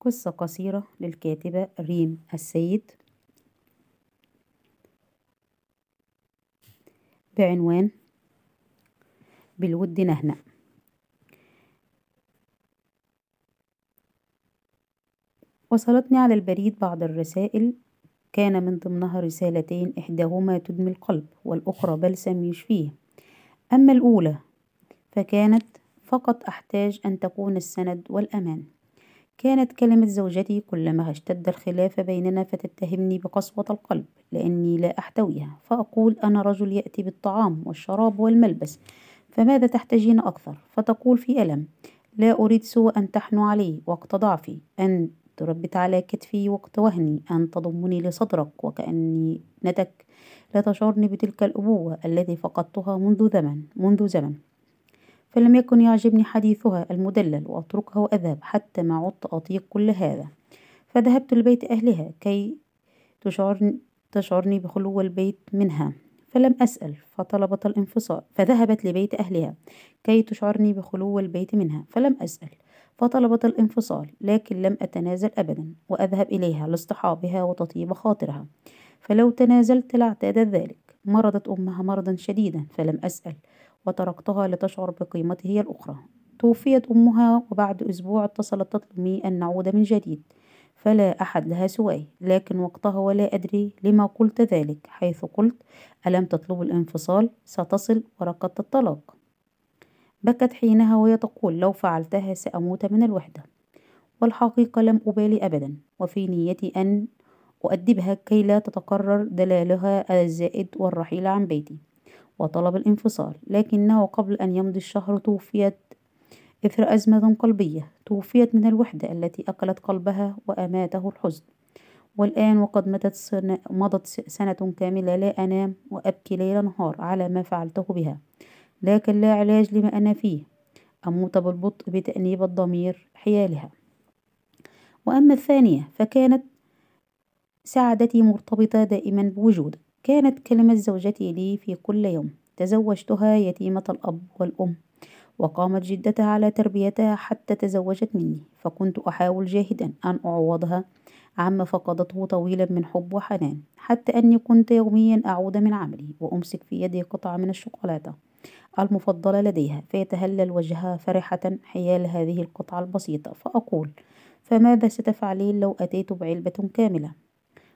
قصة قصيرة للكاتبة ريم السيد. بعنوان بالود نهنأ. وصلتني على البريد بعض الرسائل. كان من ضمنها رسالتين إحداهما تدمي القلب والأخرى بلسم يشفيه. أما الأولى فكانت فقط أحتاج أن تكون السند والأمان. كانت كلمة زوجتي كلما اشتد الخلاف بيننا فتتهمني بقسوة القلب لأني لا أحتويها فأقول أنا رجل يأتي بالطعام والشراب والملبس فماذا تحتاجين أكثر؟ فتقول في ألم لا أريد سوى أن تحنو علي وقت ضعفي أن تربت على كتفي وقت وهني أن تضمني لصدرك وكأني نتك لا تشعرني بتلك الأبوة التي فقدتها منذ زمن منذ زمن. فلم يكن يعجبني حديثها المدلل وأتركها وأذهب حتى ما عدت أطيق كل هذا. فذهبت لبيت أهلها كي تشعرني, بخلو البيت منها. فلم أسأل فطلبت الانفصال. فذهبت لبيت أهلها كي تشعرني بخلو البيت منها. فلم أسأل فطلبت الانفصال لكن لم أتنازل أبدا وأذهب إليها لاصطحابها وتطيب خاطرها. فلو تنازلت لاعتادت ذلك. مرضت أمها مرضا شديدا فلم أسأل. وتركتها لتشعر بقيمته هي الأخرى. توفيت أمها وبعد أسبوع اتصلت تطلب مني أن نعود من جديد فلا أحد لها سواي لكن وقتها ولا أدري لما قلت ذلك حيث قلت ألم تطلب الانفصال؟ ستصل ورقة الطلاق. بكت حينها وهي تقول لو فعلتها سأموت من الوحدة. والحقيقة لم أبالي أبدا وفي نيتي أن أؤدبها كي لا تتكرر دلالها الزائد والرحيل عن بيتي. وطلب الانفصال لكنه قبل أن يمضي الشهر توفيت إثر أزمة قلبية توفيت من الوحدة التي أكلت قلبها وأماته الحزن. والآن وقد مضت سنة, مضت سنة كاملة لا أنام وأبكي ليل نهار على ما فعلته بها. لكن لا علاج لما أنا فيه أموت بالبطء بتأنيب الضمير حيالها. وأما الثانية فكانت سعادتي مرتبطة دائما بوجودك. كانت كلمة زوجتي لي في كل يوم. تزوجتها يتيمة الأب والأم وقامت جدتها على تربيتها حتى تزوجت مني فكنت أحاول جاهدا أن أعوضها. عما فقدته طويلا من حب وحنان حتى أني كنت يوميا أعود من عملي وأمسك في يدي قطعة من الشوكولاتة المفضلة لديها فيتهلل وجهها فرحة حيال هذه القطعة البسيطة فأقول فماذا ستفعلين لو أتيت بعلبة كاملة؟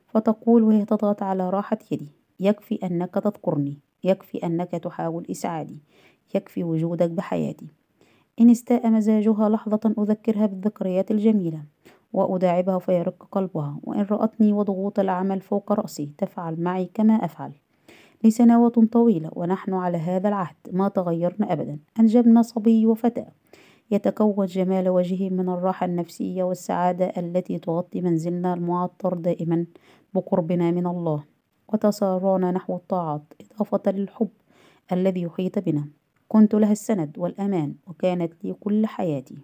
فتقول وهي تضغط على راحة يدي. يكفي أنك تذكرني يكفي أنك تحاول إسعادي يكفي وجودك بحياتي. إن استاء مزاجها لحظة أذكرها بالذكريات الجميلة وأداعبها فيرق قلبها وإن رأتني وضغوط العمل فوق رأسي تفعل معي كما أفعل. لسنوات طويلة ونحن على هذا العهد ما تغيرنا أبدا. أنجبنا صبي وفتاة. يتكون جمال وجهه من الراحة النفسية والسعادة التي تغطي منزلنا المعطر دائما بقربنا من الله. وتسارعنا نحو الطاعات إضافة للحب الذي يحيط بنا. كنت لها السند والأمان وكانت لي كل حياتي.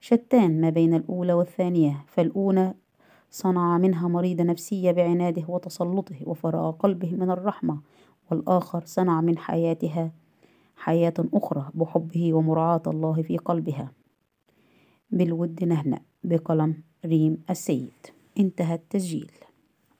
شتان ما بين الأولى والثانية فالأولى صنع منها مريضة نفسية بعناده وتسلطه وفراغ قلبه من الرحمة والآخر صنع من حياتها حياة أخرى بحبه ومراعاة الله في قلبها. بالود نهنأ بقلم ريم السيد. انتهى التسجيل.